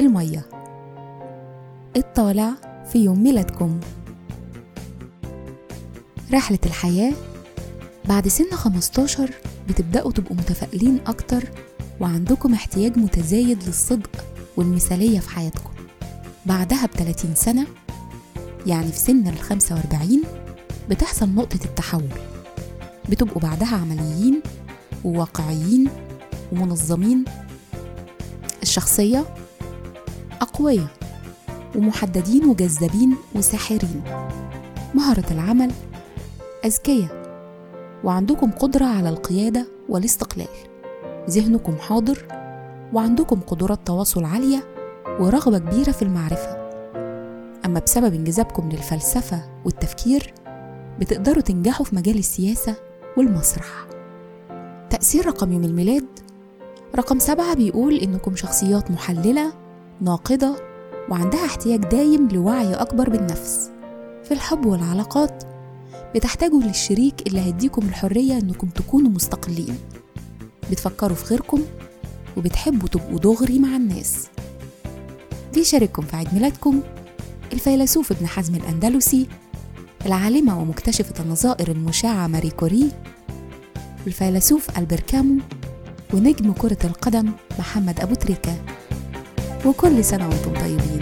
المية. الطالع في يوم ميلادكم. رحلة الحياة بعد سن 15 بتبدأوا تبقوا متفائلين أكتر وعندكم احتياج متزايد للصدق والمثالية في حياتكم. بعدها ب 30 سنة يعني في سن ال 45 بتحصل نقطة التحول. بتبقوا بعدها عمليين وواقعيين ومنظمين. الشخصية أقوياء ومحددين وجذابين وساحرين. مهارة العمل أذكياء وعندكم قدرة على القيادة والاستقلال. ذهنكم حاضر وعندكم قدرات تواصل عالية ورغبة كبيرة في المعرفة. أما بسبب انجذابكم للفلسفة والتفكير بتقدروا تنجحوا في مجال السياسة والمسرح. تأثير رقم يوم الميلاد رقم سبعة بيقول إنكم شخصيات محللة ناقدة وعندها احتياج دايم لوعي أكبر بالنفس. في الحب والعلاقات بتحتاجوا للشريك اللي هيديكم الحرية إنكم تكونوا مستقلين. بتفكروا في غيركم وبتحبوا تبقوا دغري مع الناس. بيشارككم في عيد ميلادكم الفيلسوف ابن حزم الأندلسي العالمة ومكتشفة النظائر المشعة ماري كوري والفيلسوف ألبر كامو ونجم كرة القدم محمد أبو تريكة. وكل سنة وأنتم طيبين.